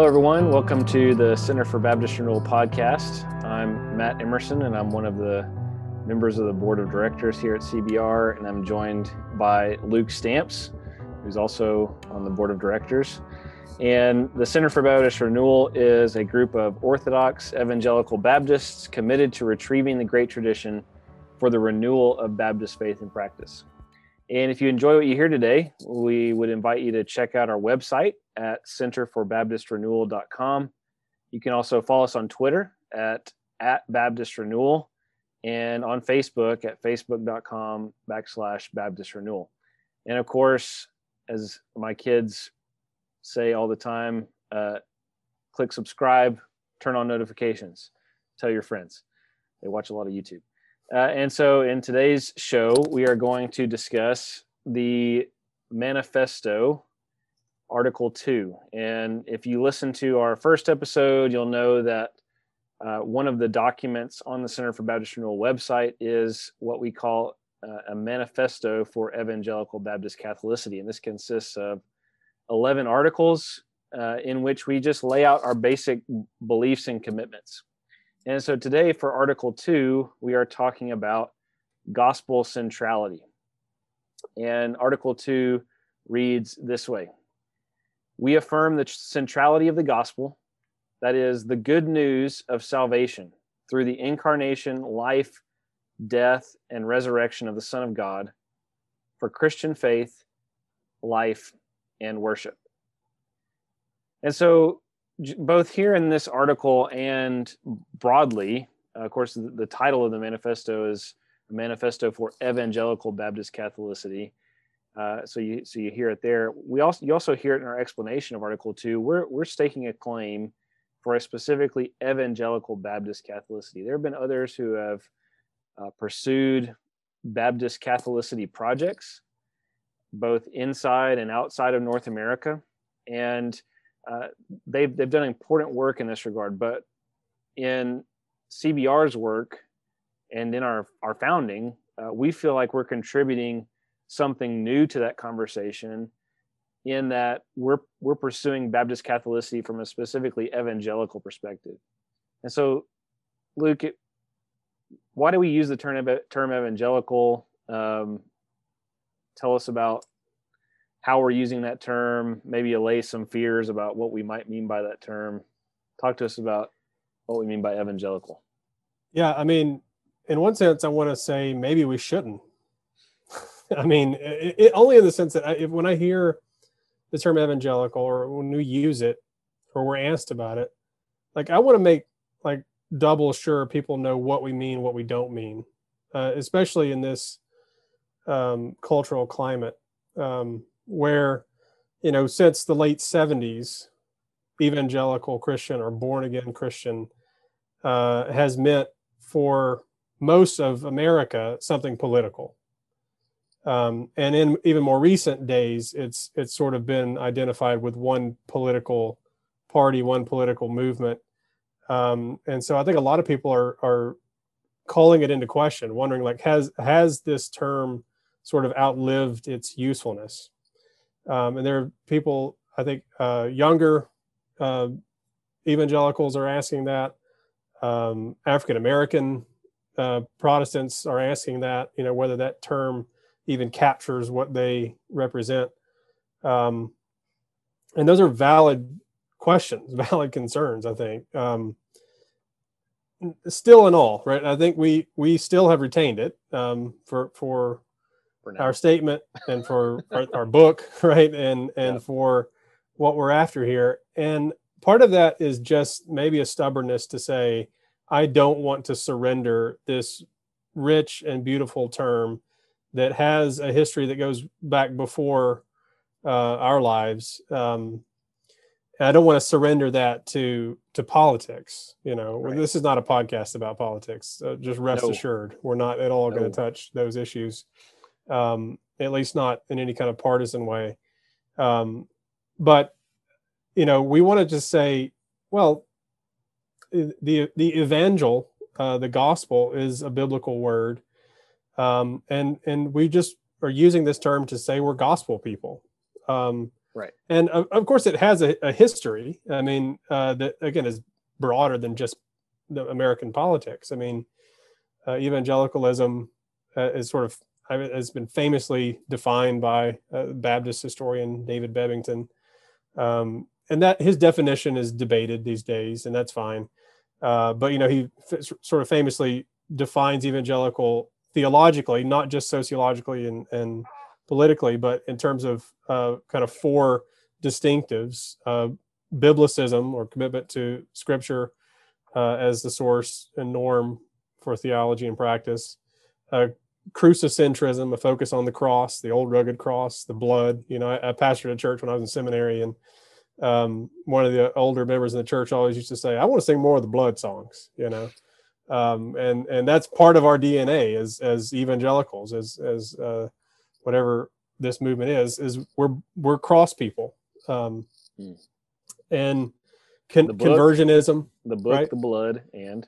Hello, everyone. Welcome to the Center for Baptist Renewal podcast. I'm Matt Emerson, and I'm one of the members of the board of directors here at CBR, and I'm joined by Luke Stamps, who's also on the board of directors. And the Center for Baptist Renewal is a group of Orthodox evangelical Baptists committed to retrieving the great tradition for the renewal of Baptist faith and practice. And if you enjoy what you hear today, we would invite you to check out our website at centerforbaptistrenewal.com. You can also follow us on Twitter at, at Baptist Renewal and on Facebook at facebook.com backslash Baptist Renewal. And of course, as my kids say all the time, uh, click subscribe, turn on notifications, tell your friends. They watch a lot of YouTube. Uh, and so in today's show, we are going to discuss the manifesto, Article 2. And if you listen to our first episode, you'll know that uh, one of the documents on the Center for Baptist Renewal website is what we call uh, a manifesto for evangelical Baptist Catholicity. And this consists of 11 articles uh, in which we just lay out our basic beliefs and commitments. And so today for Article 2, we are talking about gospel centrality. And Article 2 reads this way We affirm the centrality of the gospel, that is, the good news of salvation through the incarnation, life, death, and resurrection of the Son of God for Christian faith, life, and worship. And so both here in this article and broadly, uh, of course, the, the, title of the manifesto is a manifesto for evangelical Baptist Catholicity. Uh, so you so you hear it there. We also you also hear it in our explanation of Article Two. We're we're staking a claim for a specifically evangelical Baptist Catholicity. There have been others who have uh, pursued Baptist Catholicity projects, both inside and outside of North America, and uh, they've they've done important work in this regard. But in CBR's work and in our our founding, uh, we feel like we're contributing something new to that conversation in that we're we're pursuing Baptist Catholicity from a specifically evangelical perspective. And so, Luke, it, why do we use the term term evangelical? Um, tell us about how we're using that term, maybe allay some fears about what we might mean by that term. Talk to us about what we mean by evangelical. Yeah, I mean, in one sense, I want to say maybe we shouldn't. I mean, it, it, only in the sense that I, if, when I hear the term evangelical or when we use it or we're asked about it, like I want to make like double sure people know what we mean, what we don't mean, uh, especially in this um, cultural climate. Um, where, you know, since the late 70s, evangelical Christian or born again Christian uh, has meant for most of America something political. Um, and in even more recent days, it's it's sort of been identified with one political party, one political movement, um, and so I think a lot of people are are calling it into question, wondering like has has this term sort of outlived its usefulness? Um, and there are people, I think, uh, younger uh, evangelicals are asking that. Um, African American uh, Protestants are asking that, you know, whether that term even captures what they represent. Um, and those are valid questions, valid concerns, I think. Um, still in all, right? I think we we still have retained it um, for for our statement and for our, our, book, right? And and yeah. for what we're after here. And part of that is just maybe a stubbornness to say, I don't want to surrender this rich and beautiful term that has a history that goes back before uh, our lives. Um, I don't want to surrender that to to politics. You know, right. this is not a podcast about politics. Uh, just rest no. assured, we're not at all no. going to touch those issues um, at least not in any kind of partisan way. Um, but you know, we want to just say, well, the the evangel, uh, the gospel, is a biblical word, um, and and we just are using this term to say we're gospel people. Um, Right. And of, of course, it has a, a history. I mean, uh, that again is broader than just the American politics. I mean, uh, evangelicalism uh, is sort of has been famously defined by uh, Baptist historian David Bebbington, um, and that his definition is debated these days, and that's fine. Uh, but you know, he f- sort of famously defines evangelical theologically, not just sociologically and, and politically, but in terms of uh, kind of four distinctives: uh, biblicism or commitment to Scripture uh, as the source and norm for theology and practice, uh, crucicentrism, a focus on the cross, the old rugged cross, the blood. You know, I, I pastored a church when I was in seminary, and um, one of the older members in the church always used to say, "I want to sing more of the blood songs." You know, um, and and that's part of our DNA as as evangelicals, as as uh, whatever this movement is, is we're we're cross people, um, Hmm. and con- The book. conversionism. The book, Right. the blood, and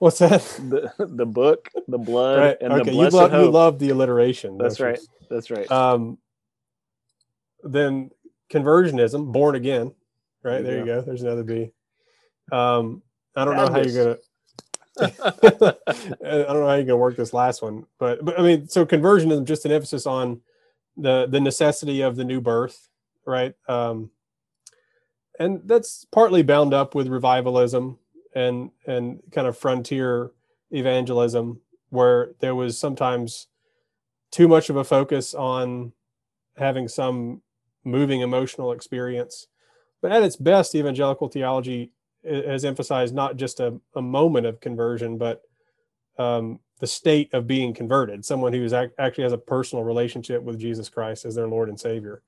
What's that? the the book, the blood, right. and the Okay. You blessed love you love the alliteration. That's you? right. That's right. um, then conversionism, born again, right? There you you go. There's another B. Um, I don't know how you're gonna. I don't know how you're gonna work this last one, but but I mean, so conversionism just an emphasis on the the necessity of the new birth, right? Um, and that's partly bound up with revivalism and and kind of frontier evangelism, where there was sometimes too much of a focus on having some moving emotional experience. But at its best, evangelical theology has emphasized not just a, a moment of conversion, but um, the state of being converted, someone who actually has a personal relationship with Jesus Christ as their Lord and Savior.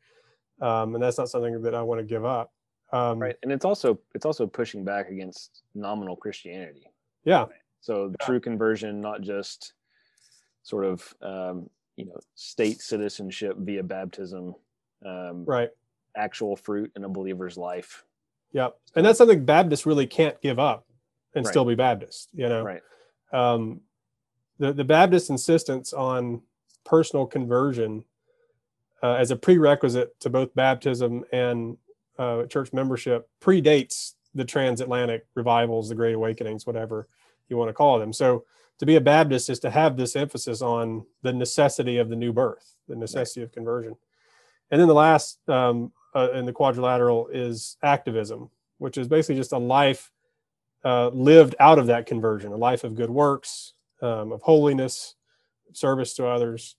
Um, and that's not something that I want to give up. Um, right, and it's also it's also pushing back against nominal Christianity. Yeah. So the true conversion, not just sort of um, you know state citizenship via baptism, um, Right. actual fruit in a believer's life. Yep. And that's something Baptists really can't give up and Right. still be Baptist, you know? Right. um, the the Baptist insistence on personal conversion uh, as a prerequisite to both baptism and uh, church membership predates the transatlantic revivals, the Great Awakenings, whatever you want to call them. So to be a Baptist is to have this emphasis on the necessity of the new birth, the necessity of conversion. And then the last um, uh, in the quadrilateral is activism, which is basically just a life uh, lived out of that conversion, a life of good works, um, of holiness, service to others.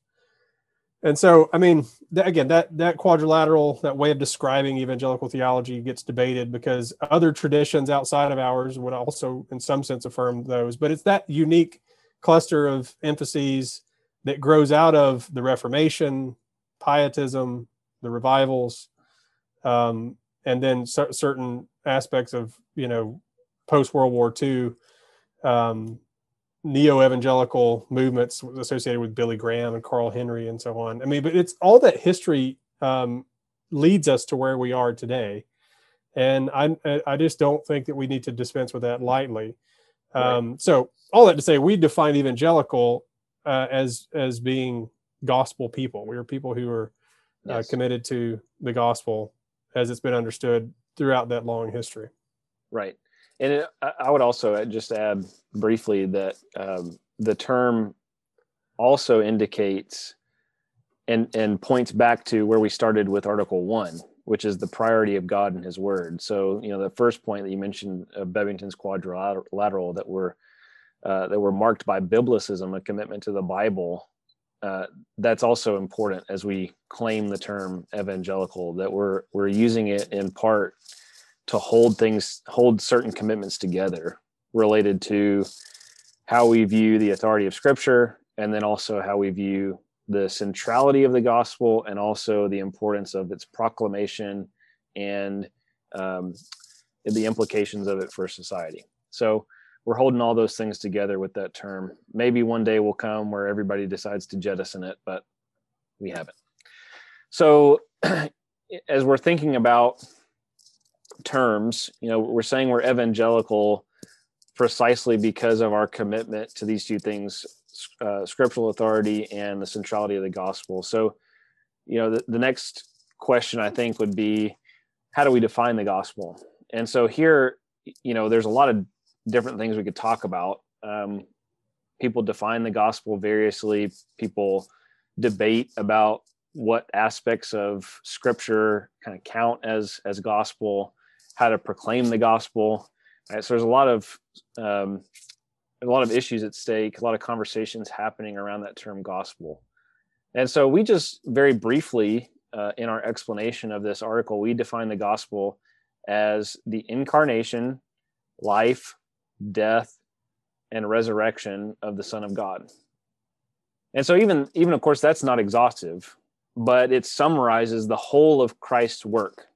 And so, I mean, again, that that quadrilateral, that way of describing evangelical theology gets debated because other traditions outside of ours would also, in some sense, affirm those. But it's that unique cluster of emphases that grows out of the Reformation, Pietism, the revivals, um, and then cer- certain aspects of you know post World War II um, neo evangelical movements associated with Billy Graham and Carl Henry and so on. I mean, but it's all that history um, leads us to where we are today, and I I just don't think that we need to dispense with that lightly. Um, So all that to say, we define evangelical uh, as as being gospel people. We are people who are uh, Yes. committed to the gospel as it's been understood throughout that long history. Right. And it, I would also just add briefly that um, the term also indicates and and points back to where we started with Article One, which is the priority of God and His Word. So you know the first point that you mentioned, uh, Bebbington's quadrilateral, that were uh, that were marked by biblicism, a commitment to the Bible. Uh, that's also important as we claim the term evangelical. That we're we're using it in part to hold things hold certain commitments together related to how we view the authority of scripture and then also how we view the centrality of the gospel and also the importance of its proclamation and um, the implications of it for society. So we're holding all those things together with that term. Maybe one day will come where everybody decides to jettison it but we haven't. So as we're thinking about terms you know we're saying we're evangelical precisely because of our commitment to these two things uh, scriptural authority and the centrality of the gospel so you know the, the next question I think would be, how do we define the gospel? And so here, you know, there's a lot of different things we could talk about. Um, people define the gospel variously. People debate about what aspects of scripture kind of count as as gospel, how to proclaim the gospel. Right? So there's a lot of um, a lot of issues at stake, a lot of conversations happening around that term gospel. And so we just very briefly uh, in our explanation of this article, we define the gospel as the incarnation, life, death, and resurrection of the Son of God. And so even even of course that's not exhaustive, but it summarizes the whole of Christ's work.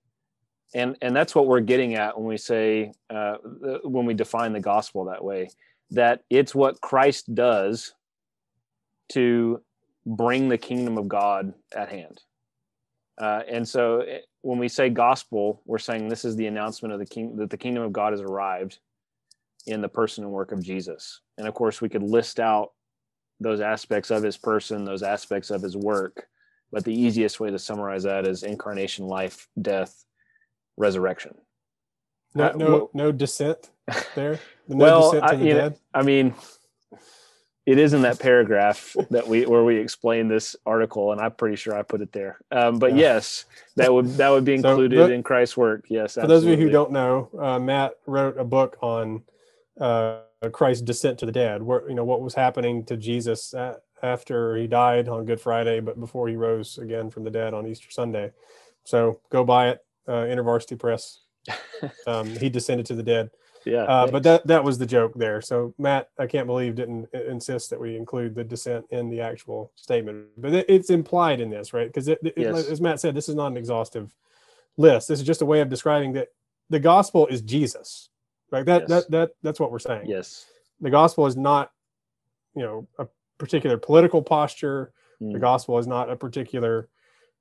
And and that's what we're getting at when we say uh, when we define the gospel that way, that it's what Christ does to bring the kingdom of God at hand. Uh, and so it, when we say gospel, we're saying this is the announcement of the king that the kingdom of God has arrived in the person and work of Jesus. And of course, we could list out those aspects of his person, those aspects of his work. But the easiest way to summarize that is incarnation, life, death, resurrection. No, uh, no, no descent there. No well, I, know, I mean, it is in that paragraph that we where we explain this article, and I'm pretty sure I put it there. Um, but yeah. yes, that would that would be included so, but, in Christ's work. Yes. For those of you who don't know, uh, Matt wrote a book on uh, Christ's descent to the dead, where you know what was happening to Jesus after he died on Good Friday, but before he rose again from the dead on Easter Sunday. So go buy it, uh, InterVarsity Press. Um, he descended to the dead yeah. Uh, but that that was the joke there. So Matt, I can't believe didn't insist that we include the descent in the actual statement, but it, it's implied in this, right? Because yes. as Matt said, this is not an exhaustive list. This is just a way of describing that the gospel is Jesus, right? That yes. that that that's what we're saying. Yes. The gospel is not, you know, a particular political posture. Mm. The gospel is not a particular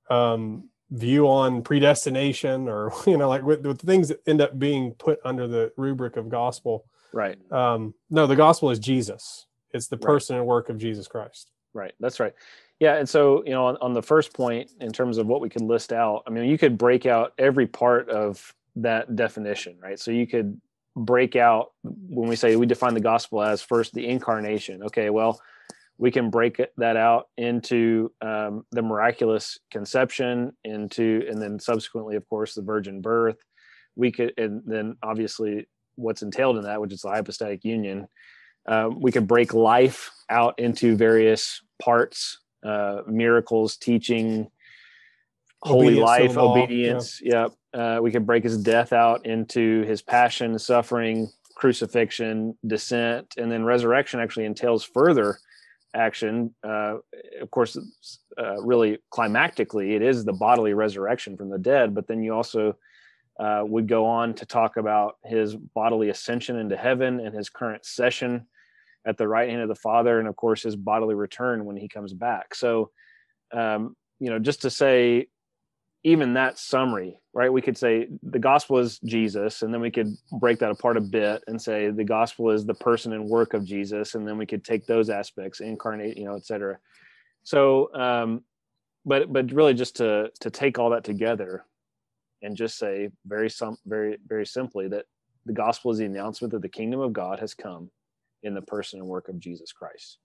um, view on predestination or you know like with, with things that end up being put under the rubric of gospel right. um no the gospel is jesus. It's the person right. and work of jesus christ. Right. That's right. Yeah and so you know on, on the first point in terms of what we could list out i mean you could break out every part of that definition right? So you could break out when we say we define the gospel as first the incarnation. Okay well we can break that out into um, the miraculous conception into and then subsequently of course the virgin birth we could and then obviously what's entailed in that which is the hypostatic union um, we could break life out into various parts uh, miracles teaching holy obedience life obedience yeah. yep uh, we could break his death out into his passion suffering crucifixion descent and then resurrection actually entails further action. Uh, of course, uh, really climactically, it is the bodily resurrection from the dead. But then you also uh, would go on to talk about his bodily ascension into heaven and his current session at the right hand of the Father, and of course his bodily return when he comes back. So, um, you know, just to say even that summary, right? We could say the gospel is Jesus, and then we could break that apart a bit and say the gospel is the person and work of Jesus, and then we could take those aspects, incarnate, you know, et cetera. So, um, but but really just to to take all that together and just say very some very very simply that the gospel is the announcement that the kingdom of God has come in the person and work of Jesus Christ.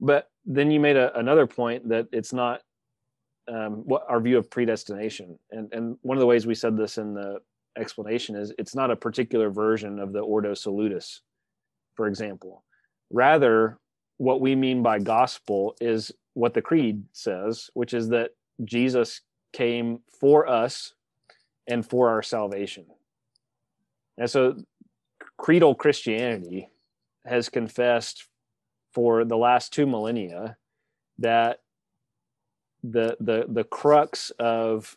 But then you made a, another point that it's not um, what our view of predestination. And, and one of the ways we said this in the explanation is it's not a particular version of the Ordo Salutis, for example. Rather, what we mean by gospel is what the creed says, which is that Jesus came for us and for our salvation. And so creedal Christianity has confessed for the last two millennia that the the the crux of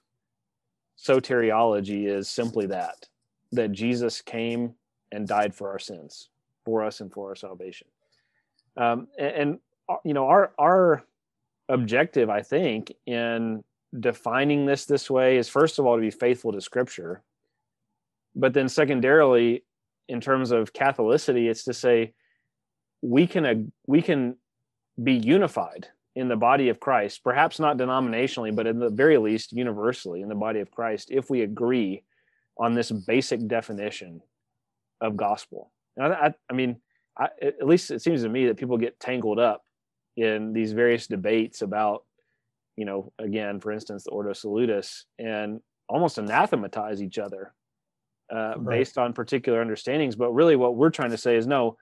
soteriology is simply that that Jesus came and died for our sins, for us and for our salvation. Um, and, and you know our our objective, I think, in defining this this way is first of all to be faithful to Scripture, but then secondarily, in terms of Catholicity, it's to say we can uh, we can be unified in the body of Christ, perhaps not denominationally, but in the very least universally in the body of Christ, if we agree on this basic definition of gospel. And I, I, I mean, I, at least it seems to me that people get tangled up in these various debates about, you know, again, for instance, the Ordo Salutis, and almost anathematize each other uh, right. based on particular understandings. But really, what we're trying to say is no,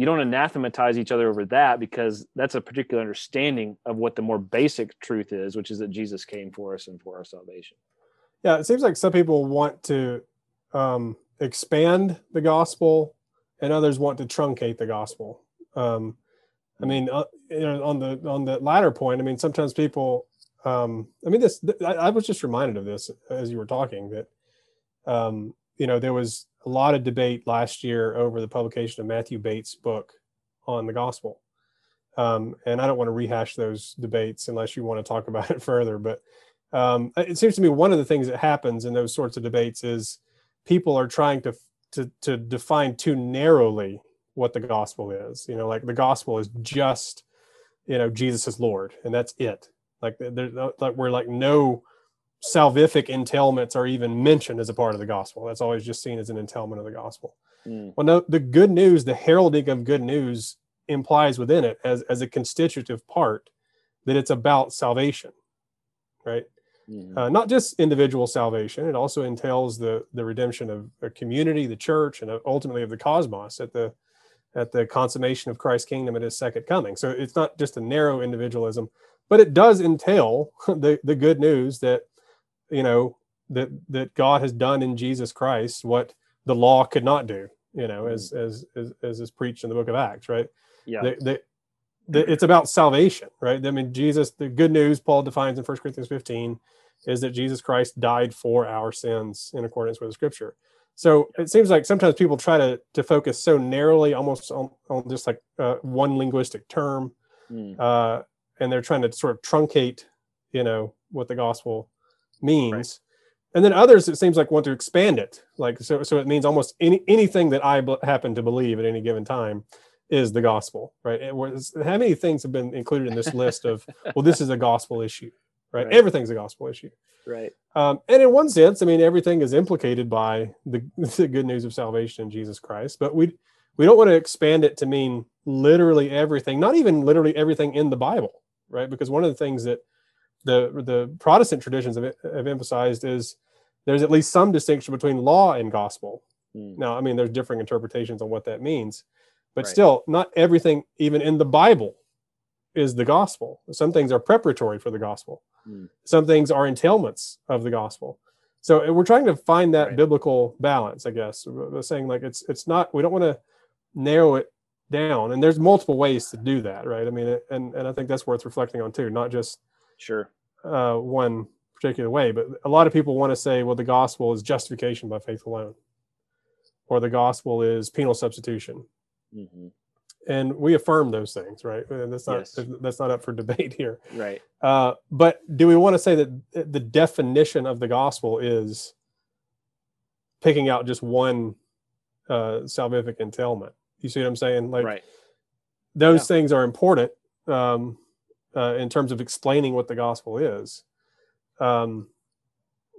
you don't anathematize each other over that because that's a particular understanding of what the more basic truth is, which is that Jesus came for us and for our salvation. Yeah, it seems like some people want to um, expand the gospel, and others want to truncate the gospel. Um, I mean, uh, you know, on the on the latter point, I mean, sometimes people. Um, I mean, this. I, I was just reminded of this as you were talking that, um, you know, there was a lot of debate last year over the publication of Matthew Bates' book on the gospel. Um, and I don't want to rehash those debates unless you want to talk about it further. But um, it seems to me one of the things that happens in those sorts of debates is people are trying to to, to define too narrowly what the gospel is. You know, like the gospel is just, you know, Jesus is Lord, and that's it. Like like we're like no salvific entailments are even mentioned as a part of the gospel. That's always just seen as an entailment of the gospel. Mm. Well, no, the good news, the heralding of good news implies within it as, as a constitutive part that it's about salvation, right? Mm-hmm. Uh, not just individual salvation, it also entails the, the redemption of a community, the church, and ultimately of the cosmos at the at the consummation of Christ's kingdom at his second coming. So it's not just a narrow individualism, but it does entail the, the good news that you know that that God has done in Jesus Christ what the law could not do. You know, mm-hmm. as as as, as is preached in the Book of Acts, right? Yeah. The, the, the, it's about salvation, right? I mean, Jesus. The good news Paul defines in 1 Corinthians 15 is that Jesus Christ died for our sins in accordance with the Scripture. So it seems like sometimes people try to to focus so narrowly, almost on, on just like uh, one linguistic term, mm. uh, and they're trying to sort of truncate, you know, what the gospel means. Right. And then others, it seems like want to expand it, like so. So it means almost any anything that I b- happen to believe at any given time is the gospel, right? Was, how many things have been included in this list of, well, this is a gospel issue, right? right. Everything's a gospel issue, right? Um, and in one sense, I mean, everything is implicated by the, the good news of salvation in Jesus Christ, but we we don't want to expand it to mean literally everything, not even literally everything in the Bible, right? Because one of the things that the the Protestant traditions have, have emphasized is there's at least some distinction between law and gospel. Mm. Now, I mean, there's differing interpretations on what that means, but right. still, not everything, even in the Bible, is the gospel. Some things are preparatory for the gospel. Mm. Some things are entailments of the gospel. So we're trying to find that right. biblical balance, I guess. We're saying like it's it's not we don't want to narrow it down, and there's multiple ways to do that, right? I mean, and and I think that's worth reflecting on too, not just Sure. Uh, one particular way, but a lot of people want to say, well, the gospel is justification by faith alone, or the gospel is penal substitution. Mm-hmm. And we affirm those things, right? And that's not yes. that's not up for debate here, right? Uh, but do we want to say that the definition of the gospel is picking out just one uh, salvific entailment? You see what I'm saying? Like, right. those yeah. things are important. Um, uh, in terms of explaining what the gospel is. Um,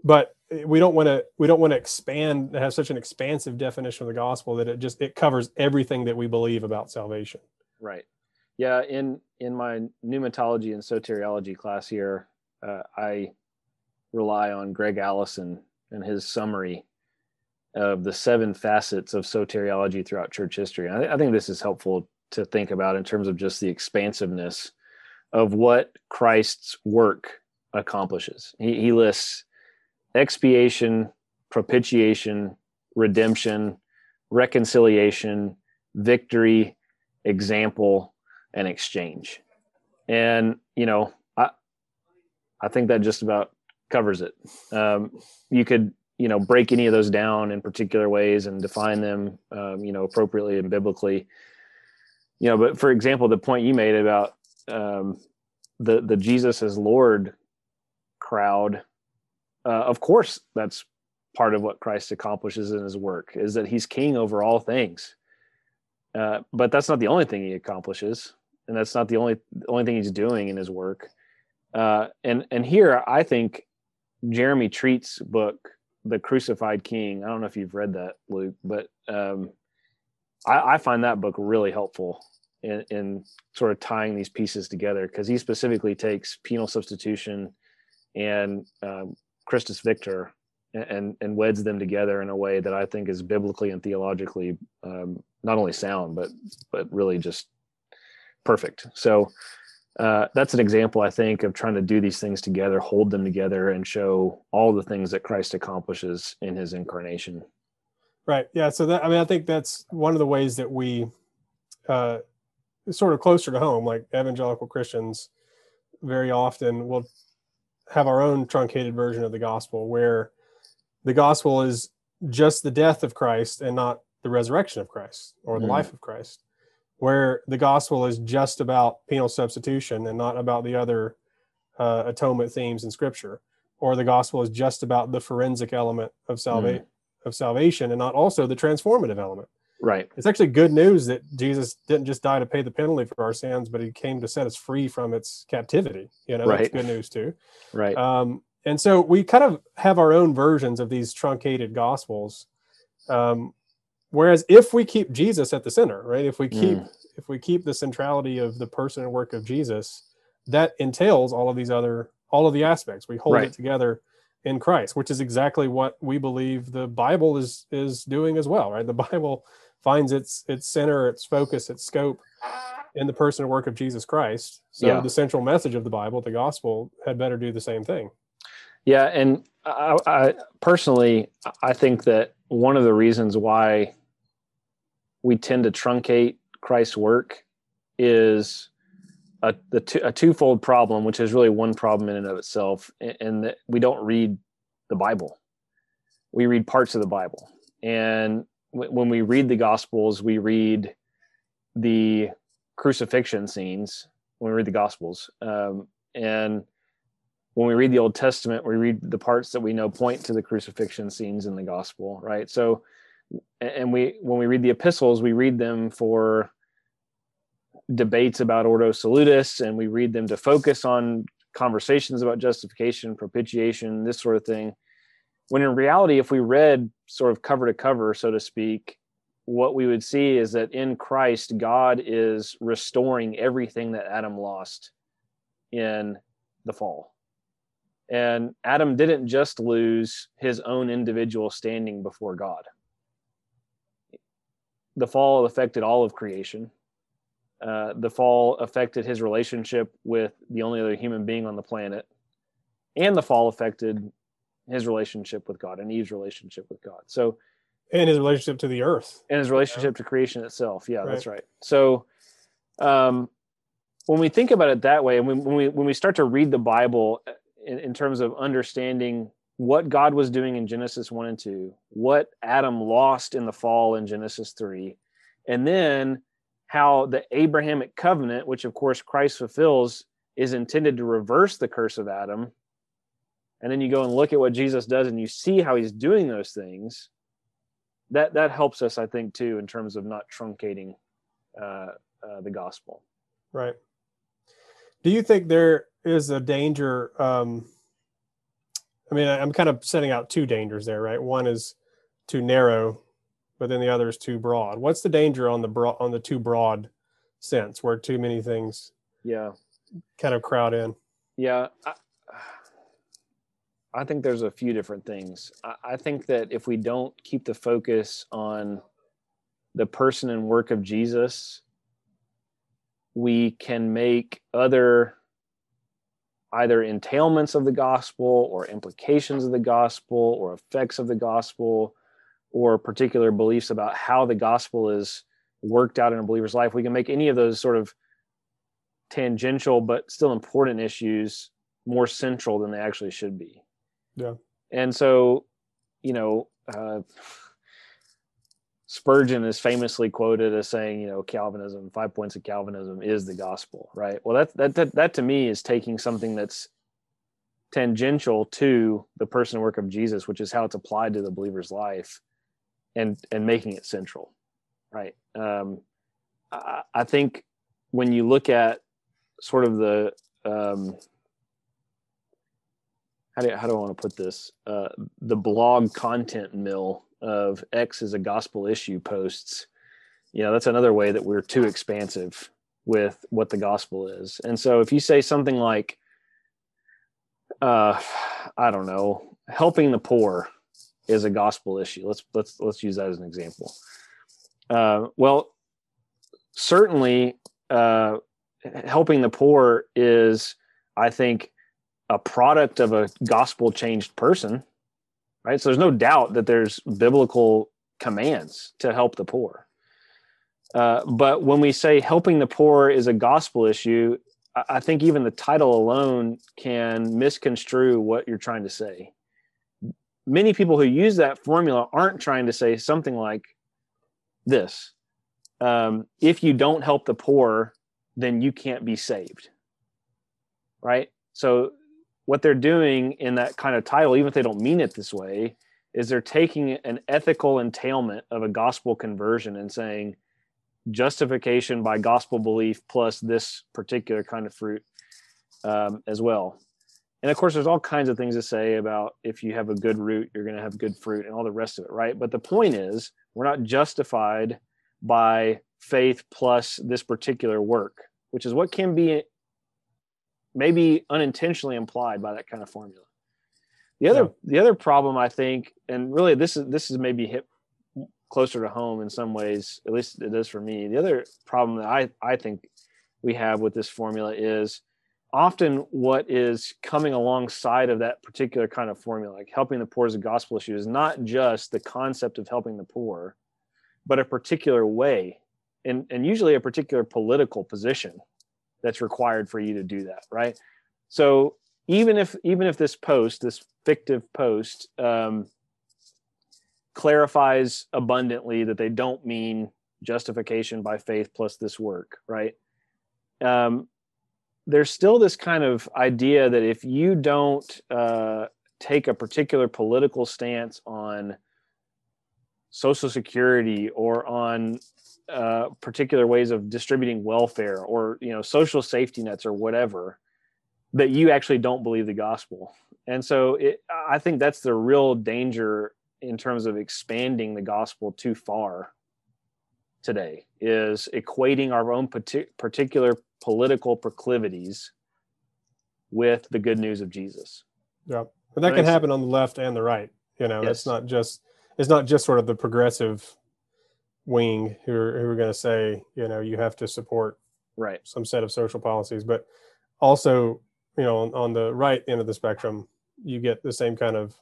but we don't want to we don't want to expand have such an expansive definition of the gospel that it just it covers everything that we believe about salvation. Right. Yeah. In in my pneumatology and soteriology class here, uh, I rely on Gregg Allison and his summary of the seven facets of soteriology throughout church history. I, I think this is helpful to think about in terms of just the expansiveness of what Christ's work accomplishes. He, he lists expiation, propitiation, redemption, reconciliation, victory, example, and exchange. And, you know, I, I think that just about covers it. Um, you could, you know, break any of those down in particular ways and define them, um, you know, appropriately and biblically. You know, but for example, the point you made about um, the the Jesus as Lord crowd, uh, of course, that's part of what Christ accomplishes in His work is that He's King over all things. Uh, but that's not the only thing He accomplishes, and that's not the only only thing he's doing in his work. Uh, and and here I think Jeremy Treat's book, The Crucified King. I don't know if you've read that, Luke, but um, I, I find that book really helpful in, in sort of tying these pieces together because he specifically takes penal substitution and um, Christus Victor and and weds them together in a way that I think is biblically and theologically um, not only sound but but really just perfect. So uh, that's an example I think of trying to do these things together, hold them together, and show all the things that Christ accomplishes in His incarnation. Right. Yeah. So that I mean I think that's one of the ways that we uh, sort of closer to home, like evangelical Christians, very often will have our own truncated version of the gospel where the gospel is just the death of Christ and not the resurrection of Christ or the mm. life of Christ, where the gospel is just about penal substitution and not about the other uh, atonement themes in Scripture, or the gospel is just about the forensic element of salvation mm. of salvation and not also the transformative element. Right. It's actually good news that Jesus didn't just die to pay the penalty for our sins, but he came to set us free from its captivity. You know, right. that's good news too. Right. Um, and so we kind of have our own versions of these truncated gospels. Um, whereas if we keep Jesus at the center, right? If we keep mm. if we keep the centrality of the person and work of Jesus, that entails all of these other all of the aspects. We hold right. it together in Christ, which is exactly what we believe the Bible is is doing as well, right? The Bible finds its its center, its focus, its scope in the person and work of Jesus Christ. So yeah. the central message of the Bible, the gospel, had better do the same thing. Yeah, and I, I personally, I think that one of the reasons why we tend to truncate Christ's work is a, the two, a twofold problem, which is really one problem in and of itself, and that we don't read the Bible. We read parts of the Bible, and when we read the Gospels, we read the crucifixion scenes when we read the Gospels, um, and when we read the Old Testament, we read the parts that we know point to the crucifixion scenes in the Gospel, right? So, and we when we read the epistles, we read them for debates about Ordo Salutis, and we read them to focus on conversations about justification, propitiation, this sort of thing when in reality if we read sort of cover to cover so to speak what we would see is that in christ god is restoring everything that adam lost in the fall. And adam didn't just lose his own individual standing before god. The fall affected all of creation. Uh, the fall affected his relationship with the only other human being on the planet. And the fall affected his relationship with God and Eve's relationship with God. So, and his relationship to the earth and his relationship to creation itself. Yeah, right. that's right. So, um, when we think about it that way, and when, when we when we start to read the Bible in, in terms of understanding what God was doing in Genesis one and two, what Adam lost in the fall in Genesis three, and then how the Abrahamic covenant, which of course Christ fulfills, is intended to reverse the curse of Adam and then you go and look at what Jesus does and you see how he's doing those things, that that helps us, I think, too, in terms of not truncating uh, uh, the gospel. Right. Do you think there is a danger? Um, I mean, I'm kind of setting out two dangers there, right? One is too narrow, but then the other is too broad. What's the danger on the broad on the too broad sense, where too many things, yeah, kind of crowd in? Yeah, I, think there's a few different things. I, I think that if we don't keep the focus on the person and work of Jesus, we can make other either entailments of the gospel or implications of the gospel or effects of the gospel or particular beliefs about how the gospel is worked out in a believer's life. We can make any of those sort of tangential but still important issues more central than they actually should be. Yeah. And so, you know, uh, Spurgeon is famously quoted as saying, you know, Calvinism, five points of Calvinism is the gospel, right? Well, that that that, that to me is taking something that's tangential to the person and work of Jesus, which is how it's applied to the believer's life, and and making it central, right? Um, I, I think when you look at sort of the um, how do how do I want to put this? Uh, the blog content mill of X is a gospel issue posts. You know, that's another way that we're too expansive with what the gospel is. And so if you say something like, uh, I don't know, helping the poor is a gospel issue. Let's let's let's use that as an example. Uh, well, certainly, uh, helping the poor is, I think, a product of a gospel changed person, right? So there's no doubt that there's biblical commands to help the poor. Uh, but when we say helping the poor is a gospel issue, I think even the title alone can misconstrue what you're trying to say. Many people who use that formula aren't trying to say something like this um, if you don't help the poor, then you can't be saved. Right? So, what they're doing in that kind of title, even if they don't mean it this way, is they're taking an ethical entailment of a gospel conversion and saying, justification by gospel belief plus this particular kind of fruit um, as well. And of course, there's all kinds of things to say about if you have a good root, you're going to have good fruit and all the rest of it, right? But the point is, we're not justified by faith plus this particular work, which is what can be maybe unintentionally implied by that kind of formula. The other, the other problem I think, and really this is this is maybe hit closer to home in some ways. At least it is for me. The other problem that I I think we have with this formula is often what is coming alongside of that particular kind of formula, like helping the poor is a gospel issue, is not just the concept of helping the poor, but a particular way, and and usually a particular political position that's required for you to do that, right? So even if even if this post, this fictive post, um, clarifies abundantly that they don't mean justification by faith plus this work, right? Um, there's still this kind of idea that if you don't uh, take a particular political stance on social security or on uh, particular ways of distributing welfare or you know social safety nets or whatever that you actually don't believe the gospel and so it, i think that's the real danger in terms of expanding the gospel too far today is equating our own particular political proclivities with the good news of Jesus. Yeah. But that can happen on the left and the right. You know, yes. it's not just it's not just sort of the progressive wing who are, who are going to say, you know, you have to support right. some set of social policies, but also, you know, on, on the right end of the spectrum, you get the same kind of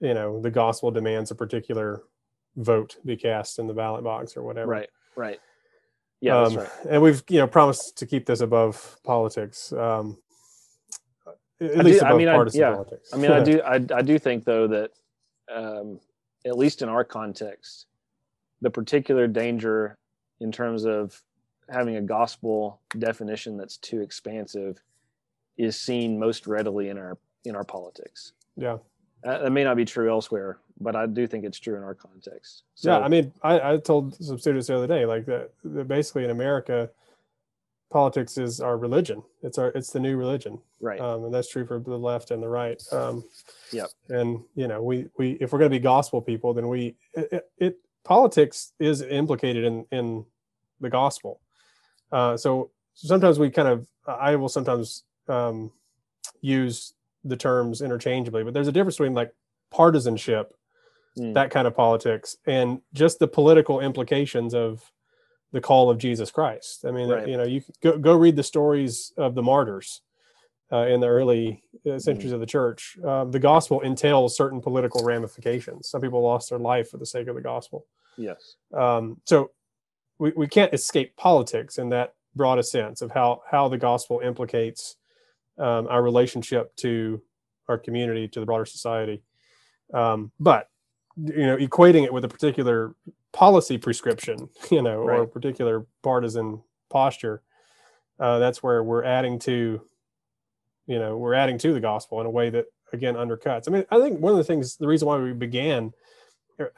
you know the gospel demands a particular vote be cast in the ballot box or whatever. Right right. Yeah um, right. and we've you know promised to keep this above politics um at I least do, above I mean, partisan I, yeah. politics. I mean i do I, I do think though that um at least in our context the particular danger in terms of having a gospel definition that's too expansive is seen most readily in our in our politics yeah uh, that may not be true elsewhere, but I do think it's true in our context. So, yeah, I mean, I, I told some students the other day, like that, that basically in America, politics is our religion. It's our it's the new religion, right? Um, and that's true for the left and the right. Um, yep. And you know, we we if we're going to be gospel people, then we it, it, politics is implicated in in the gospel. Uh, so sometimes we kind of I will sometimes um, use the terms interchangeably, but there's a difference between like partisanship, mm. that kind of politics, and just the political implications of the call of Jesus Christ. I mean, right. you know, you go go read the stories of the martyrs uh, in the early uh, centuries mm. of the church. Uh, the gospel entails certain political ramifications. Some people lost their life for the sake of the gospel. Yes. Um, so we, we can't escape politics in that broad a sense of how how the gospel implicates um, our relationship to our community, to the broader society. Um, but you know, equating it with a particular policy prescription, you know, right. or a particular partisan posture, uh, that's where we're adding to, you know, we're adding to the gospel in a way that again undercuts. I mean, I think one of the things, the reason why we began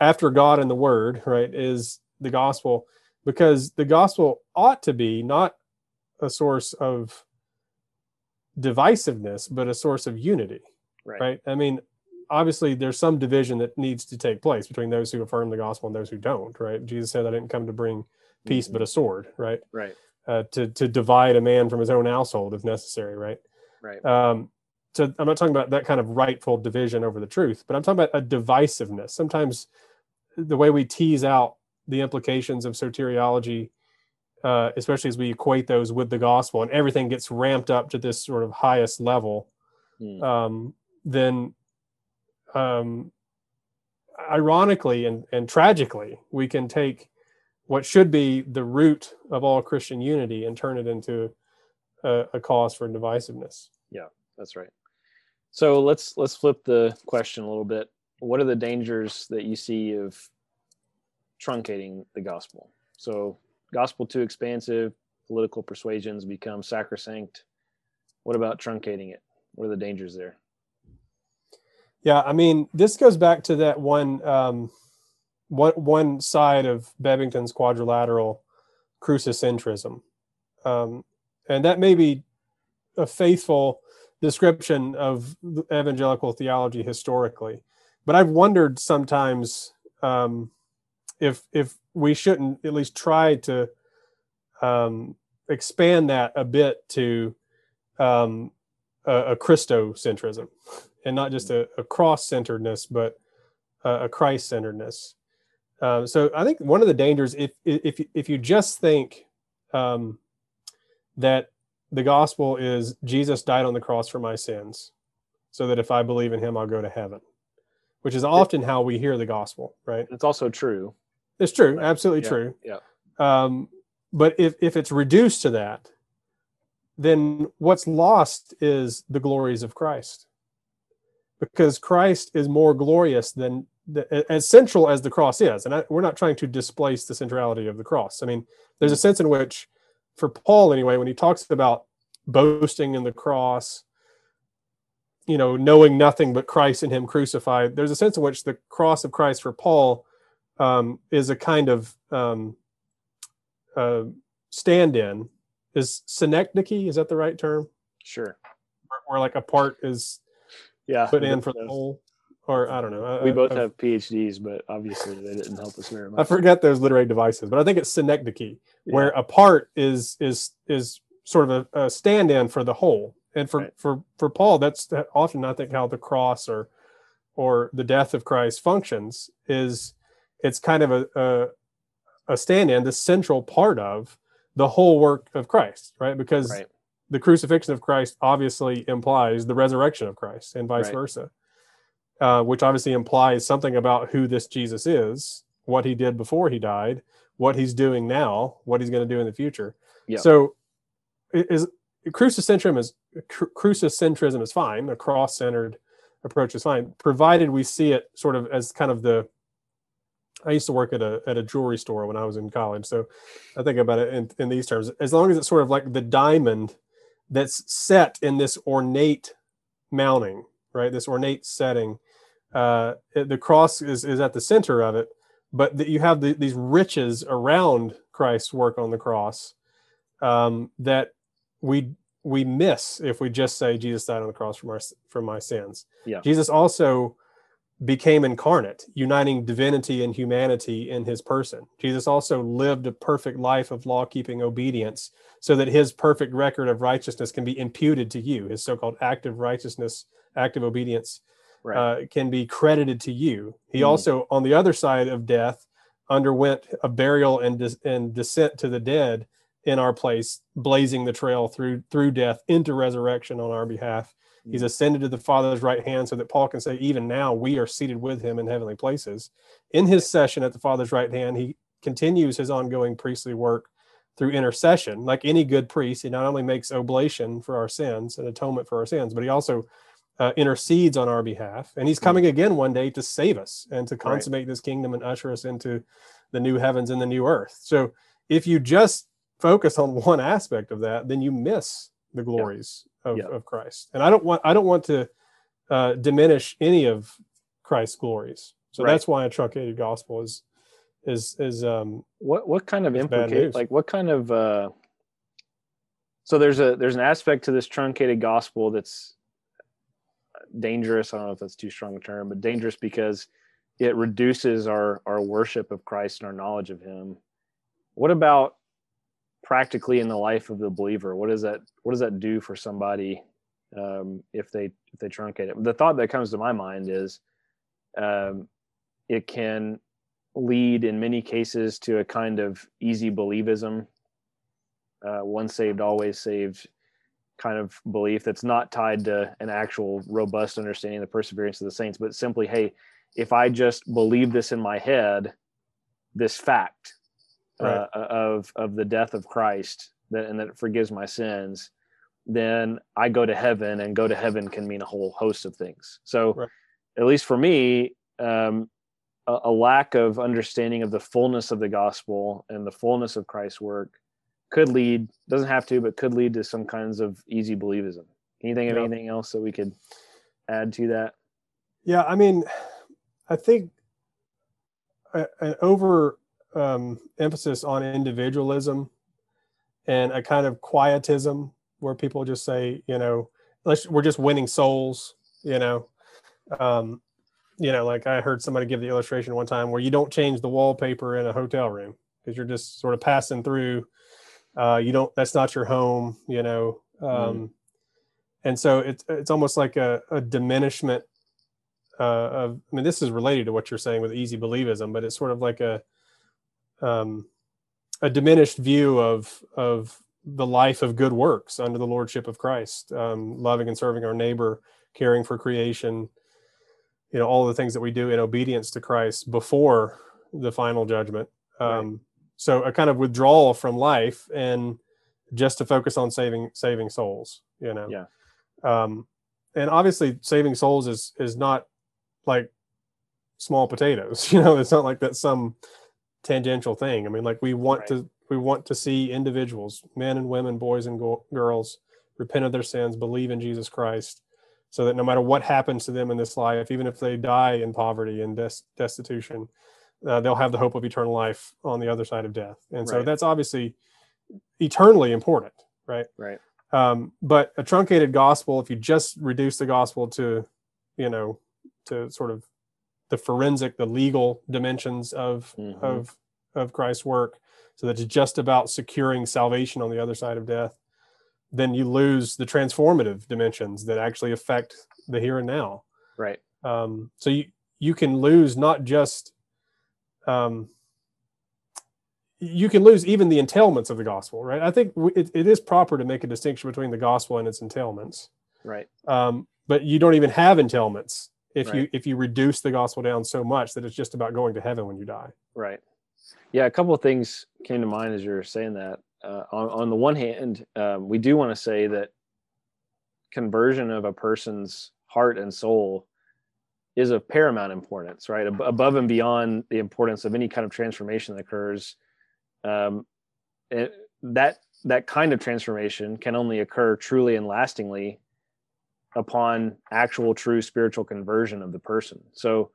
after God and the Word, right, is the gospel, because the gospel ought to be not a source of divisiveness, but a source of unity. Right. Right. I mean, obviously, there's some division that needs to take place between those who affirm the gospel and those who don't. Right. Jesus said, "I didn't come to bring peace, Mhm. but a sword." Right. Right. Uh, to to divide a man from his own household if necessary. Right. Right. Um, so I'm not talking about that kind of rightful division over the truth, but I'm talking about a divisiveness. Sometimes the way we tease out the implications of soteriology, uh, especially as we equate those with the gospel, and everything gets ramped up to this sort of highest level, Mm. um, then um, ironically and, and tragically, we can take what should be the root of all Christian unity and turn it into a, a cause for divisiveness. Yeah, that's right. So let's let's flip the question a little bit. What are the dangers that you see of truncating the gospel? So gospel too expansive, political persuasions become sacrosanct. What about truncating it? What are the dangers there? Yeah, I mean, this goes back to that one um, one one side of Bebbington's quadrilateral crucicentrism, um, and that may be a faithful description of evangelical theology historically. But I've wondered sometimes um, if if we shouldn't at least try to um, expand that a bit to um, a, a Christocentrism and not just a, a cross-centeredness, but a, a Christ-centeredness. Um, so I think one of the dangers, if if if you just think um, that the gospel is Jesus died on the cross for my sins, so that if I believe in Him, I'll go to heaven, which is often how we hear the gospel, right? It's also true. It's true, Right. absolutely Yeah, true. yeah. Um, but if if it's reduced to that, then what's lost is the glories of Christ, because Christ is more glorious than the, as central as the cross is, and I, we're not trying to displace the centrality of the cross. I mean, there's a sense in which, for Paul anyway, when he talks about boasting in the cross, you know, knowing nothing but Christ and Him crucified, there's a sense in which the cross of Christ for Paul um, is a kind of um, uh, stand-in. Is synecdoche? Is that the right term? Sure. Where, where like a part is Yeah. put in for the whole, or I don't know. I- We both I- have PhDs, but obviously they didn't help us very much. I forget those literary devices, but I think it's synecdoche, where a part is is is sort of a, a stand-in for the whole. And for Right. for for Paul, that's that often I think how the cross or or the death of Christ functions is it's kind of a a, a stand-in, the central part of the whole work of Christ, right? Because Right. the crucifixion of Christ obviously implies the resurrection of Christ and vice Right. versa, uh, which obviously implies something about who this Jesus is, what he did before he died, what he's doing now, what he's going to do in the future. Yeah. So, is crucicentrism is cru- crucicentrism is fine. A cross-centered approach is fine, provided we see it sort of as kind of the I used to work at a at a jewelry store when I was in college, so I think about it in, in these terms. As long as it's sort of like the diamond that's set in this ornate mounting, right? This ornate setting. Uh, the cross is is at the center of it, but that you have the, these riches around Christ's work on the cross um, that we we miss if we just say Jesus died on the cross for our for my sins. Yeah. Jesus also became incarnate, uniting divinity and humanity in his person. Jesus also lived a perfect life of law keeping obedience so that his perfect record of righteousness can be imputed to you. His so called active righteousness, active obedience Right. uh, can be credited to you. He Mm. also, on the other side of death, underwent a burial and, des- and descent to the dead in our place, blazing the trail through through death into resurrection on our behalf. He's Mm. ascended to the Father's right hand so that Paul can say, even now we are seated with him in heavenly places. In his session at the Father's right hand, he continues his ongoing priestly work through intercession. Like any good priest, he not only makes oblation for our sins and atonement for our sins, but he also uh, intercedes on our behalf. And he's coming again one day to save us and to consummate this kingdom and usher us into the new heavens and the new earth. So if you just focus on one aspect of that, then you miss the glories of, Yeah. of Christ. And I don't want I don't want to uh, diminish any of Christ's glories. So Right. that's why a truncated gospel is is is um what what kind of implicate like what kind of uh so there's a there's an aspect to this truncated gospel that's dangerous. I don't know if that's too strong a term, but dangerous because it reduces our our worship of Christ and our knowledge of Him. What about practically in the life of the believer? What does that what does that do for somebody um, if they if they truncate it? The thought that comes to my mind is um, it can lead in many cases to a kind of easy believism, uh, once saved always saved kind of belief that's not tied to an actual robust understanding of the perseverance of the saints, but simply, hey, if I just believe this in my head, this fact uh, right. uh, of of the death of Christ, that and that it forgives my sins, then I go to heaven, and go to heaven can mean a whole host of things. So, right. at least for me, um, a, a lack of understanding of the fullness of the gospel and the fullness of Christ's work could lead doesn't have to but could lead to some kinds of easy believism. Can you think of anything else that we could add to that? Yeah i mean i think an over um, emphasis on individualism and a kind of quietism where people just say you know let's we're just winning souls you know? Um, you know like i heard somebody give the illustration one time where you don't change the wallpaper in a hotel room because you're just sort of passing through uh, you don't that's not your home you know um, mm. and so it's it's almost like a, a diminishment uh, of i mean this is related to what you're saying with easy believism but it's sort of like a um, a diminished view of of the life of good works under the lordship of christ um, loving and serving our neighbor caring for creation you know all the things that we do in obedience to christ before the final judgment um, so a kind of withdrawal from life and just to focus on saving saving souls you know? Yeah. Um and obviously saving souls is is not like small potatoes you know? It's not like that's some tangential thing. I mean like we want right. to we want to see individuals men and women boys and go- girls repent of their sins believe in jesus christ so that no matter what happens to them in this life even if they die in poverty and des- destitution uh, they'll have the hope of eternal life on the other side of death. And so right. that's obviously eternally important, right? Right. Um, but a truncated gospel, if you just reduce the gospel to, you know, to sort of the forensic, the legal dimensions of mm-hmm. of of Christ's work, so that it's just about securing salvation on the other side of death, then you lose the transformative dimensions that actually affect the here and now. Right. Um, so you you can lose not just um, you can lose even the entailments of the gospel, right? I think it, it is proper to make a distinction between the gospel and its entailments, right? Um, but you don't even have entailments if right. you if you reduce the gospel down so much that it's just about going to heaven when you die. Right. Yeah, a couple of things came to mind as you were saying that. Uh, on, on the one hand, um, we do want to say that conversion of a person's heart and soul is of paramount importance, right? Ab- above and beyond the importance of any kind of transformation that occurs, um, it, that that kind of transformation can only occur truly and lastingly upon actual true spiritual conversion of the person. So,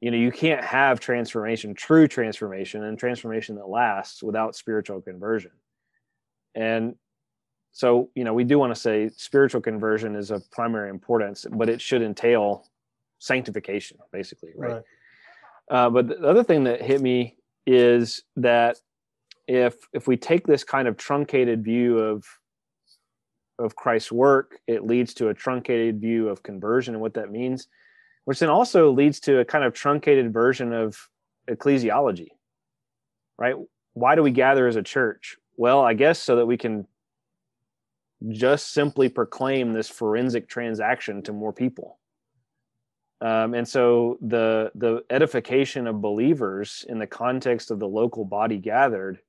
you know, you can't have transformation, true transformation, and transformation that lasts without spiritual conversion. And so, you know, we do want to say spiritual conversion is of primary importance, but it should entail sanctification, basically, right? right. Uh, but the other thing that hit me is that if if we take this kind of truncated view of of Christ's work, it leads to a truncated view of conversion and what that means, which then also leads to a kind of truncated version of ecclesiology, right? Why do we gather as a church? Well, I guess so that we can just simply proclaim this forensic transaction to more people um, and so the the edification of believers in the context of the local body gathered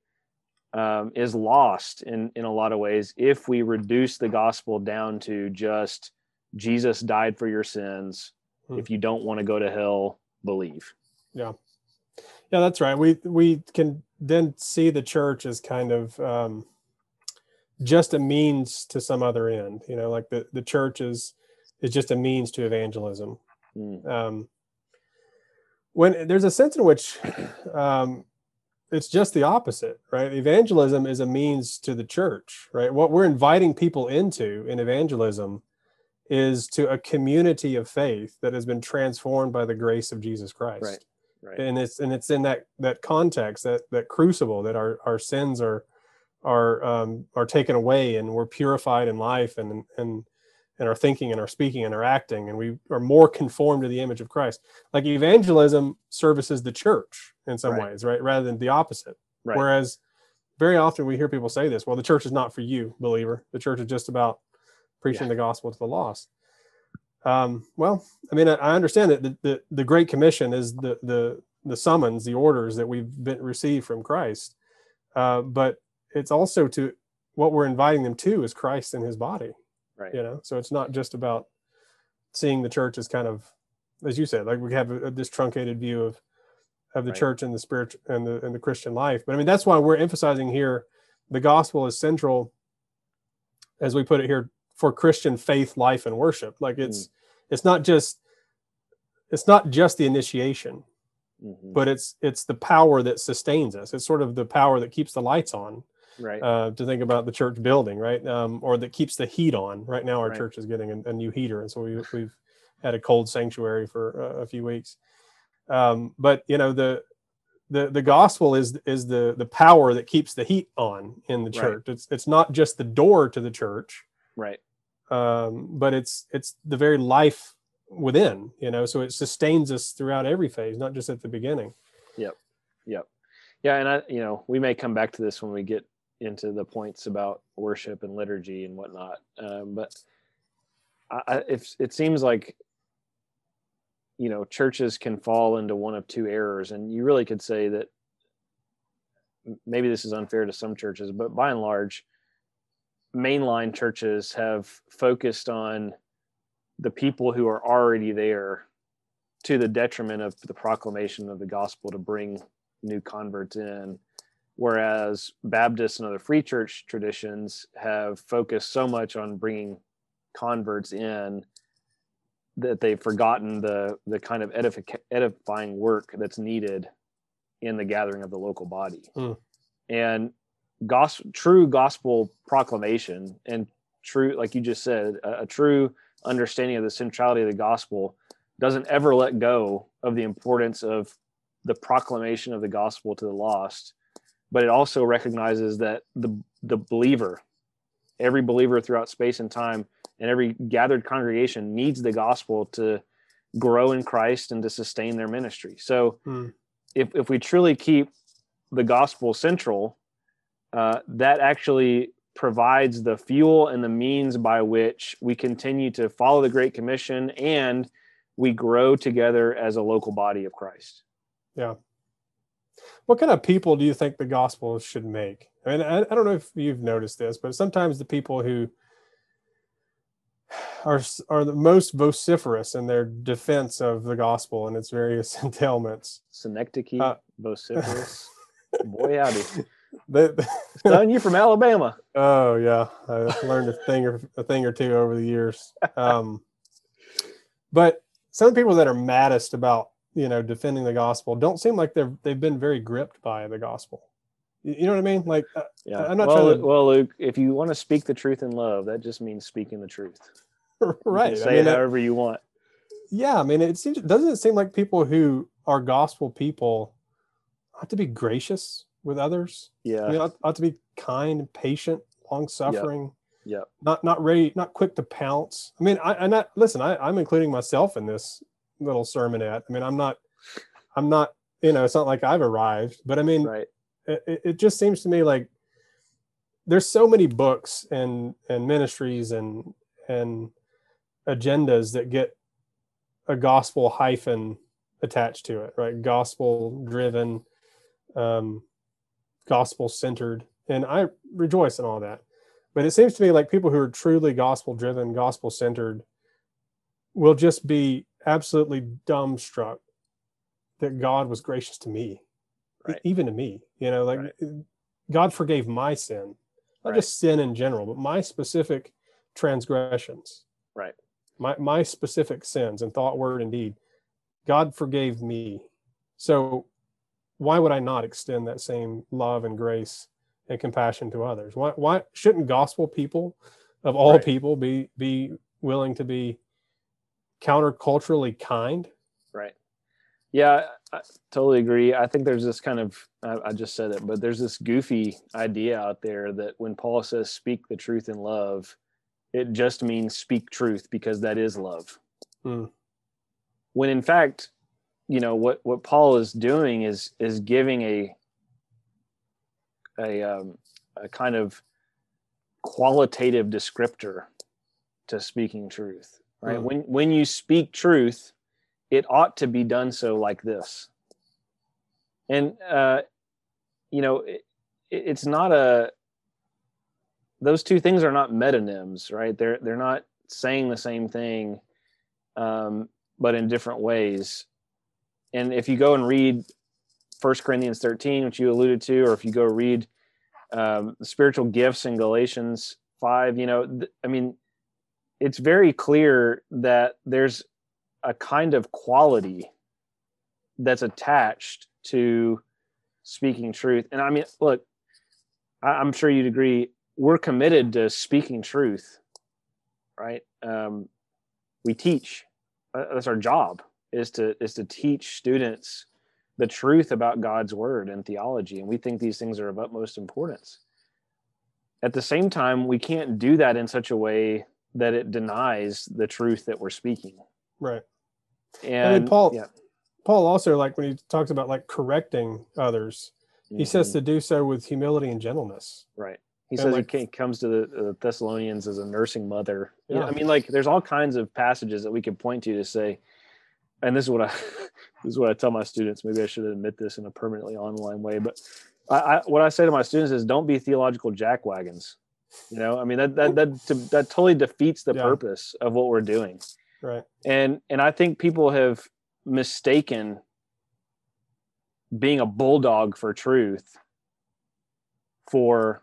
um, is lost in in a lot of ways if we reduce the gospel down to just Jesus died for your sins. Hmm. If you don't want to go to hell, believe. Yeah, yeah, that's right. We we can then see the church as kind of um, just a means to some other end. You know, like the the church is is just a means to evangelism Mm. Um, when there's a sense in which um, it's just the opposite, right? Evangelism is a means to the church, right? What we're inviting people into in evangelism is to a community of faith that has been transformed by the grace of Jesus Christ. Right. Right. And it's and it's in that that context that that crucible that our our sins are are um, are taken away and we're purified in life and and and our thinking and our speaking and our acting and we are more conformed to the image of Christ. Like evangelism services the church in some Right. ways, right? Rather than the opposite. Right. Whereas very often we hear people say this, well, the church is not for you, believer. The church is just about preaching the gospel to the lost. Um, well, I mean, I, I understand that the, the, the Great Commission is the, the, the summons, the orders that we've been received from Christ. Uh, but it's also to what we're inviting them to is Christ and his body right. you know so it's not just about seeing the church as kind of as you said like we have a, this truncated view of of the Right. church and the spirit and the and the christian life but i mean that's why we're emphasizing here the gospel is central as we put it here for christian faith life and worship like it's it's not just it's not just the initiation Mhm. but it's it's the power that sustains us it's sort of the power that keeps the lights on Right. uh, to think about the church building, right? Um, or that keeps the heat on. Right now, our Right. church is getting a, a new heater, and so we, we've had a cold sanctuary for uh, a few weeks. Um, but you know the the the gospel is is the the power that keeps the heat on in the Right. church. It's it's not just the door to the church, right. um, but it's it's the very life within. You know, so it sustains us throughout every phase, not just at the beginning. Yep, yep. Yeah, and I, you know, we may come back to this when we get into the points about worship and liturgy and whatnot. Um, but I, if it seems like, you know, churches can fall into one of two errors, and you really could say that maybe this is unfair to some churches, but by and large, mainline churches have focused on the people who are already there to the detriment of the proclamation of the gospel to bring new converts in whereas baptists and other free church traditions have focused so much on bringing converts in that they've forgotten the the kind of edific- edifying work that's needed in the gathering of the local body Hmm. and gospel true gospel proclamation and true like you just said a, a true understanding of the centrality of the gospel doesn't ever let go of the importance of the proclamation of the gospel to the lost but it also recognizes that the the believer every believer throughout space and time and every gathered congregation needs the gospel to grow in Christ and to sustain their ministry so Hmm. if if we truly keep the gospel central uh, that actually provides the fuel and the means by which we continue to follow the Great Commission and we grow together as a local body of Christ. What kind of people do you think the gospel should make? I mean, I, I don't know if you've noticed this, but sometimes the people who are are the most vociferous in their defense of the gospel and its various entailments. Synecdoche, Uh, vociferous. Boy, howdy. They, Son, you from Alabama. oh yeah, I learned a thing or a thing or two over the years. Um, but some people that are maddest about you know defending the gospel don't seem like they've they've been very gripped by the gospel. You know what I mean? Like uh, Yeah. I'm not well, trying to- well, Luke, if you want to speak the truth in love, that just means speaking the truth. Right? can I say mean, it however you want. yeah i mean it seems doesn't it seem like people who are gospel people ought to be gracious with others Yeah. I mean, ought, ought to be kind patient long suffering Yep. not not ready not quick to pounce i mean i i not listen i i'm including myself in this little sermonette. I mean i'm not i'm not you know it's not like i've arrived but i mean Right. it, it- it just seems to me like there's so many books and and ministries and and agendas that get a gospel hyphen attached to it right? Gospel driven um gospel centered. And i rejoice in all that. But it seems to me like people who are truly gospel driven gospel centered will just be absolutely dumbstruck that god was gracious to me Right. even to me you know like Right. god forgave my sin not Right. just sin in general but my specific transgressions Right. my my specific sins in thought word and deed god forgave me so why would I not extend that same love and grace and compassion to others? Why why shouldn't gospel people of all people be be willing to be counterculturally kind? Right. Yeah, I totally agree. I think there's this kind of, I, I just said it, but there's this goofy idea out there that when Paul says speak the truth in love, it just means speak truth because that is love. Hmm. When in fact, you know what what Paul is doing is is giving a a um, a kind of qualitative descriptor to speaking truth. Right. Hmm. When when you speak truth, it ought to be done so like this and uh you know it, it's not a those two things are not metonyms right they're they're not saying the same thing um but in different ways and if you go and read First corinthians 13 which you alluded to or if you go read um, spiritual gifts in galatians 5 you know th- i mean it's very clear that there's a kind of quality that's attached to speaking truth. And I mean, look, I, I'm sure you'd agree. We're committed to speaking truth, right? Um, we teach. Uh, That's our job is to is to teach students the truth about God's word and theology, and we think these things are of utmost importance. At the same time, we can't do that in such a way that it denies the truth that we're speaking. Right. And, Paul- yeah. Paul also like when he talks about like correcting others, he says to do so with humility and gentleness. right. He and says like- he comes to the uh, Thessalonians as a nursing mother. Yeah. Yeah. I mean, like, there's all kinds of passages that we could point to to say, and this is what I this is what I tell my students. Maybe I should admit this in a permanently online way, but I, I what I say to my students is, don't be theological jackwagons. You know, I mean that that that to, that totally defeats the Yeah. purpose of what we're doing. Right. and and i think people have mistaken being a bulldog for truth for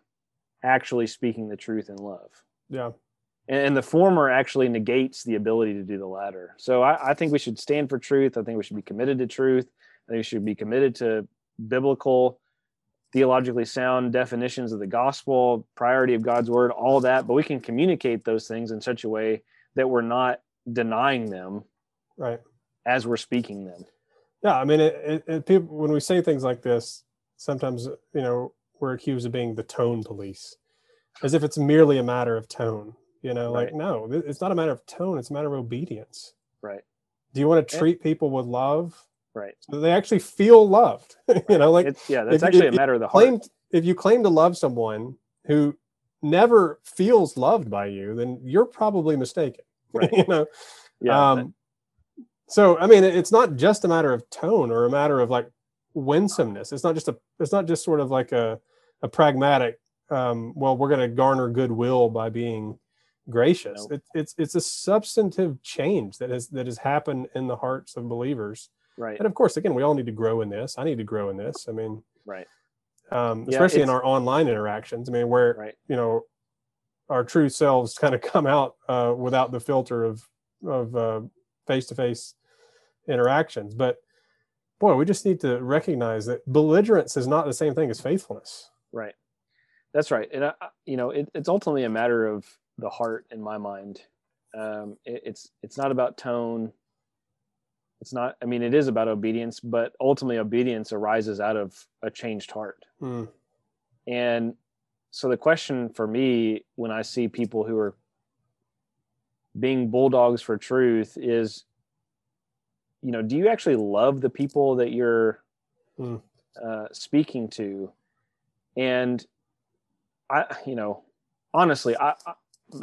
actually speaking the truth in love Yeah. and, and the former actually negates the ability to do the latter so I, I think we should stand for truth i think we should be committed to truth i think we should be committed to biblical theologically sound definitions of the gospel priority of god's word all that but we can communicate those things in such a way that we're not denying them Right. as we're speaking them. Yeah, I mean, it, it, it, people when we say things like this, sometimes you know we're accused of being the tone police, as if it's merely a matter of tone. You know, like Right. no, it's not a matter of tone; it's a matter of obedience. Right. Do you want to treat people with love Right. so they actually feel loved? you know, like it's, yeah, that's if- actually if a matter of the heart. if you claim to love someone who never feels loved by you, then you're probably mistaken. Right. you know, Yeah. um, so I mean, it's not just a matter of tone or a matter of like winsomeness. It's not just a. It's not just sort of like a a pragmatic. Um, well, we're going to garner goodwill by being gracious. No. It, it's it's a substantive change that has that has happened in the hearts of believers. Right. And of course, again, we all need to grow in this. I need to grow in this. I mean, Right. um, Yeah, especially in our online interactions. I mean, where Right. you know our true selves kind of come out uh, without the filter of of uh, face-to-face interactions. But boy, we just need to recognize that belligerence is not the same thing as faithfulness. Right. That's right. And, I- you know, it, it's ultimately a matter of the heart in my mind. Um, it, it's, it's not about tone. It's not, I mean, it is about obedience, but ultimately obedience arises out of a changed heart. Mm, And so the question for me when I see people who are being bulldogs for truth is, you know, do you actually love the people that you're Hmm. uh, speaking to? And I, you know, honestly, I, I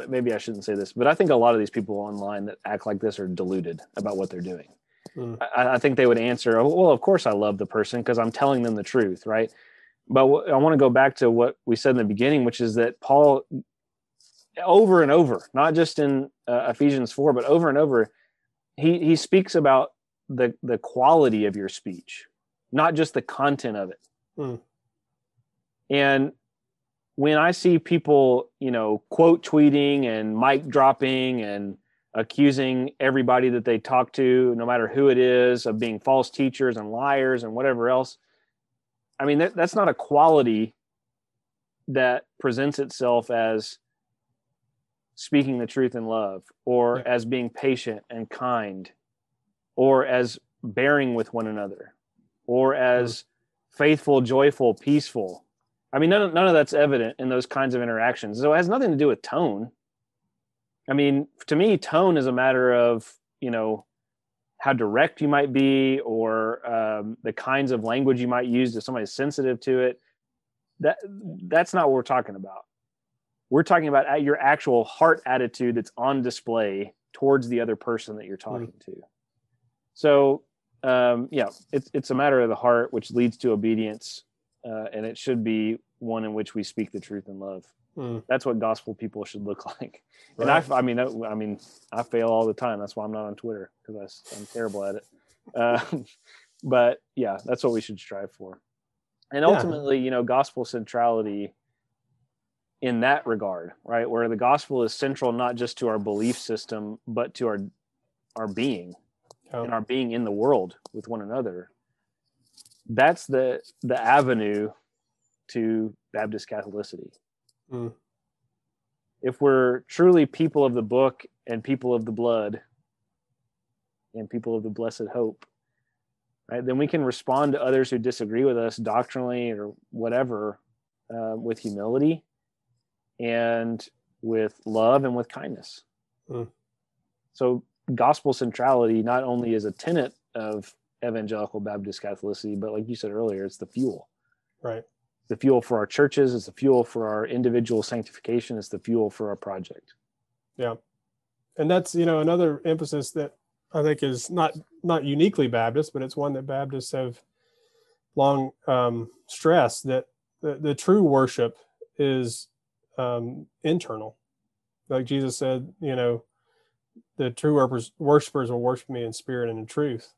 maybe I shouldn't say this, but I think a lot of these people online that act like this are deluded about what they're doing. Hmm. I, I think they would answer, "Oh, well, of course I love the person because I'm telling them the truth, right? But wh- I want to go back to what we said in the beginning, which is that Paul, over and over, not just in uh, Ephesians four, but over and over, he he speaks about the the quality of your speech, not just the content of it. Hmm. And when I see people, you know, quote tweeting and mic dropping and accusing everybody that they talk to, no matter who it is, of being false teachers and liars and whatever else, I mean, that, that's not a quality that presents itself as speaking the truth in love or Yeah. as being patient and kind or as bearing with one another or as faithful, joyful, peaceful. I mean, none of, none of that's evident in those kinds of interactions. So it has nothing to do with tone. I mean, to me, tone is a matter of, you know, how direct you might be or um, the kinds of language you might use if somebody's sensitive to it. That that's not what we're talking about. We're talking about at your actual heart attitude that's on display towards the other person that you're talking to. So um, yeah, it's it's a matter of the heart, which leads to obedience, uh, and it should be one in which we speak the truth in love. Hmm. That's what gospel people should look like. And Right. I, I mean, that- I mean, I fail all the time. That's why I'm not on Twitter because I'm terrible at it. Uh, but yeah, that's what we should strive for. And Yeah. ultimately, you know, gospel centrality in that regard, right, where the gospel is central not just to our belief system, but to our our being Yeah. and our being in the world with one another. That's the the avenue to Baptist Catholicity. Mm. If we're truly people of the book and people of the blood and people of the blessed hope, right, then we can respond to others who disagree with us doctrinally or whatever uh, with humility and with love and with kindness. Mm. So, gospel centrality not only is a tenet of evangelical Baptist Catholicity, but like you said earlier, it's the fuel Right. The fuel for our churches it's the fuel for our individual sanctification it's the fuel for our project Yeah. and that's you know another emphasis that I think is not not uniquely Baptist, but it's one that Baptists have long um, stressed that the, the true worship is um, internal. Like Jesus said, you know, the true worshipers, will worship me in spirit and in truth.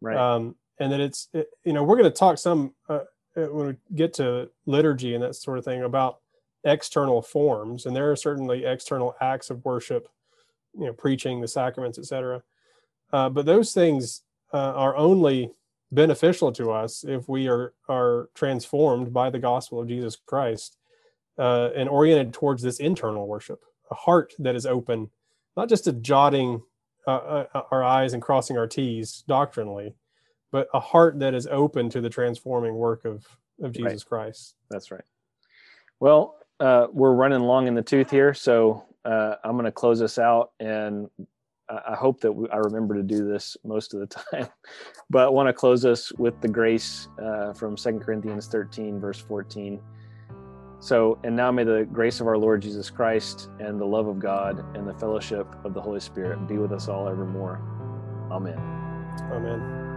right Um, and that it's it, you know we're going to talk some uh, when we get to liturgy and that sort of thing about external forms and there are certainly external acts of worship you know preaching the sacraments etc uh, but those things uh, are only beneficial to us if we are are transformed by the gospel of jesus christ uh, and oriented towards this internal worship a heart that is open not just to jotting uh, uh, our i's and crossing our t's doctrinally but a heart that is open to the transforming work of of jesus christ that's right well uh, we're running long in the tooth here so uh, i'm going to close us out and I- I hope that we, I remember to do this most of the time, but I want to close us with the grace uh, from Second Corinthians 13, verse 14. So, and now may the grace of our Lord Jesus Christ and the love of God and the fellowship of the Holy Spirit be with us all evermore. Amen. amen